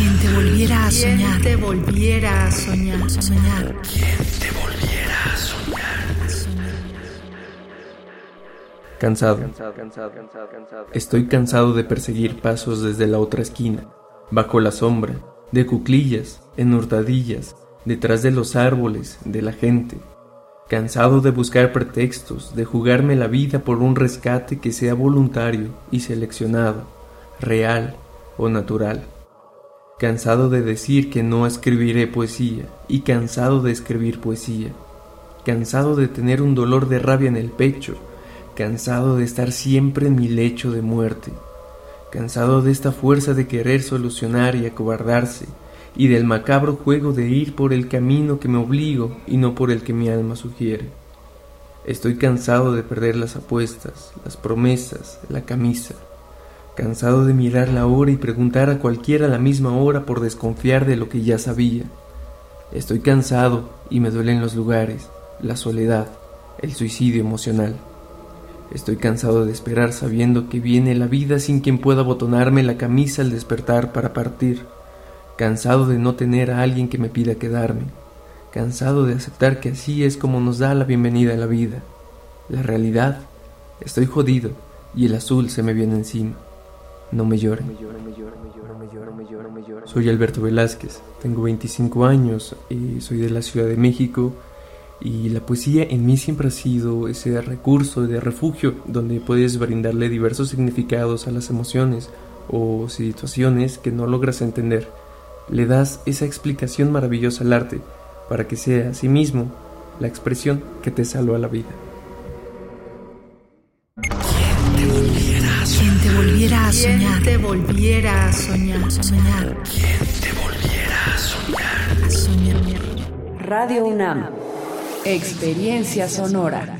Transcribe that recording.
Quien te volviera a soñar. te volviera a soñar. Soñar. Quien te volviera a soñar. Cansado. Estoy cansado de perseguir pasos desde la otra esquina, bajo la sombra, de cuclillas, en hurtadillas, detrás de los árboles, de la gente. Cansado de buscar pretextos, de jugarme la vida por un rescate que sea voluntario y seleccionado, real o natural. Cansado de decir que no escribiré poesía y cansado de escribir poesía. Cansado de tener un dolor de rabia en el pecho cansado de estar siempre en mi lecho de muerte, cansado de esta fuerza de querer solucionar y acobardarse, y del macabro juego de ir por el camino que me obligo y no por el que mi alma sugiere. Estoy cansado de perder las apuestas, las promesas, la camisa, cansado de mirar la hora y preguntar a cualquiera a la misma hora por desconfiar de lo que ya sabía. Estoy cansado y me duelen los lugares, la soledad, el suicidio emocional. Estoy cansado de esperar sabiendo que viene la vida sin quien pueda botonarme la camisa al despertar para partir. Cansado de no tener a alguien que me pida quedarme. Cansado de aceptar que así es como nos da la bienvenida a la vida. La realidad. Estoy jodido y el azul se me viene encima. No me lloren. Soy Alberto Velázquez, tengo 25 años y soy de la Ciudad de México y la poesía en mí siempre ha sido ese recurso de refugio donde puedes brindarle diversos significados a las emociones o situaciones que no logras entender. Le das esa explicación maravillosa al arte para que sea a sí mismo la expresión que te salva la vida. Soñar. te volviera a soñar. Soñar. Quien te volviera a soñar. A soñar. Radio UNAM. Experiencia sonora.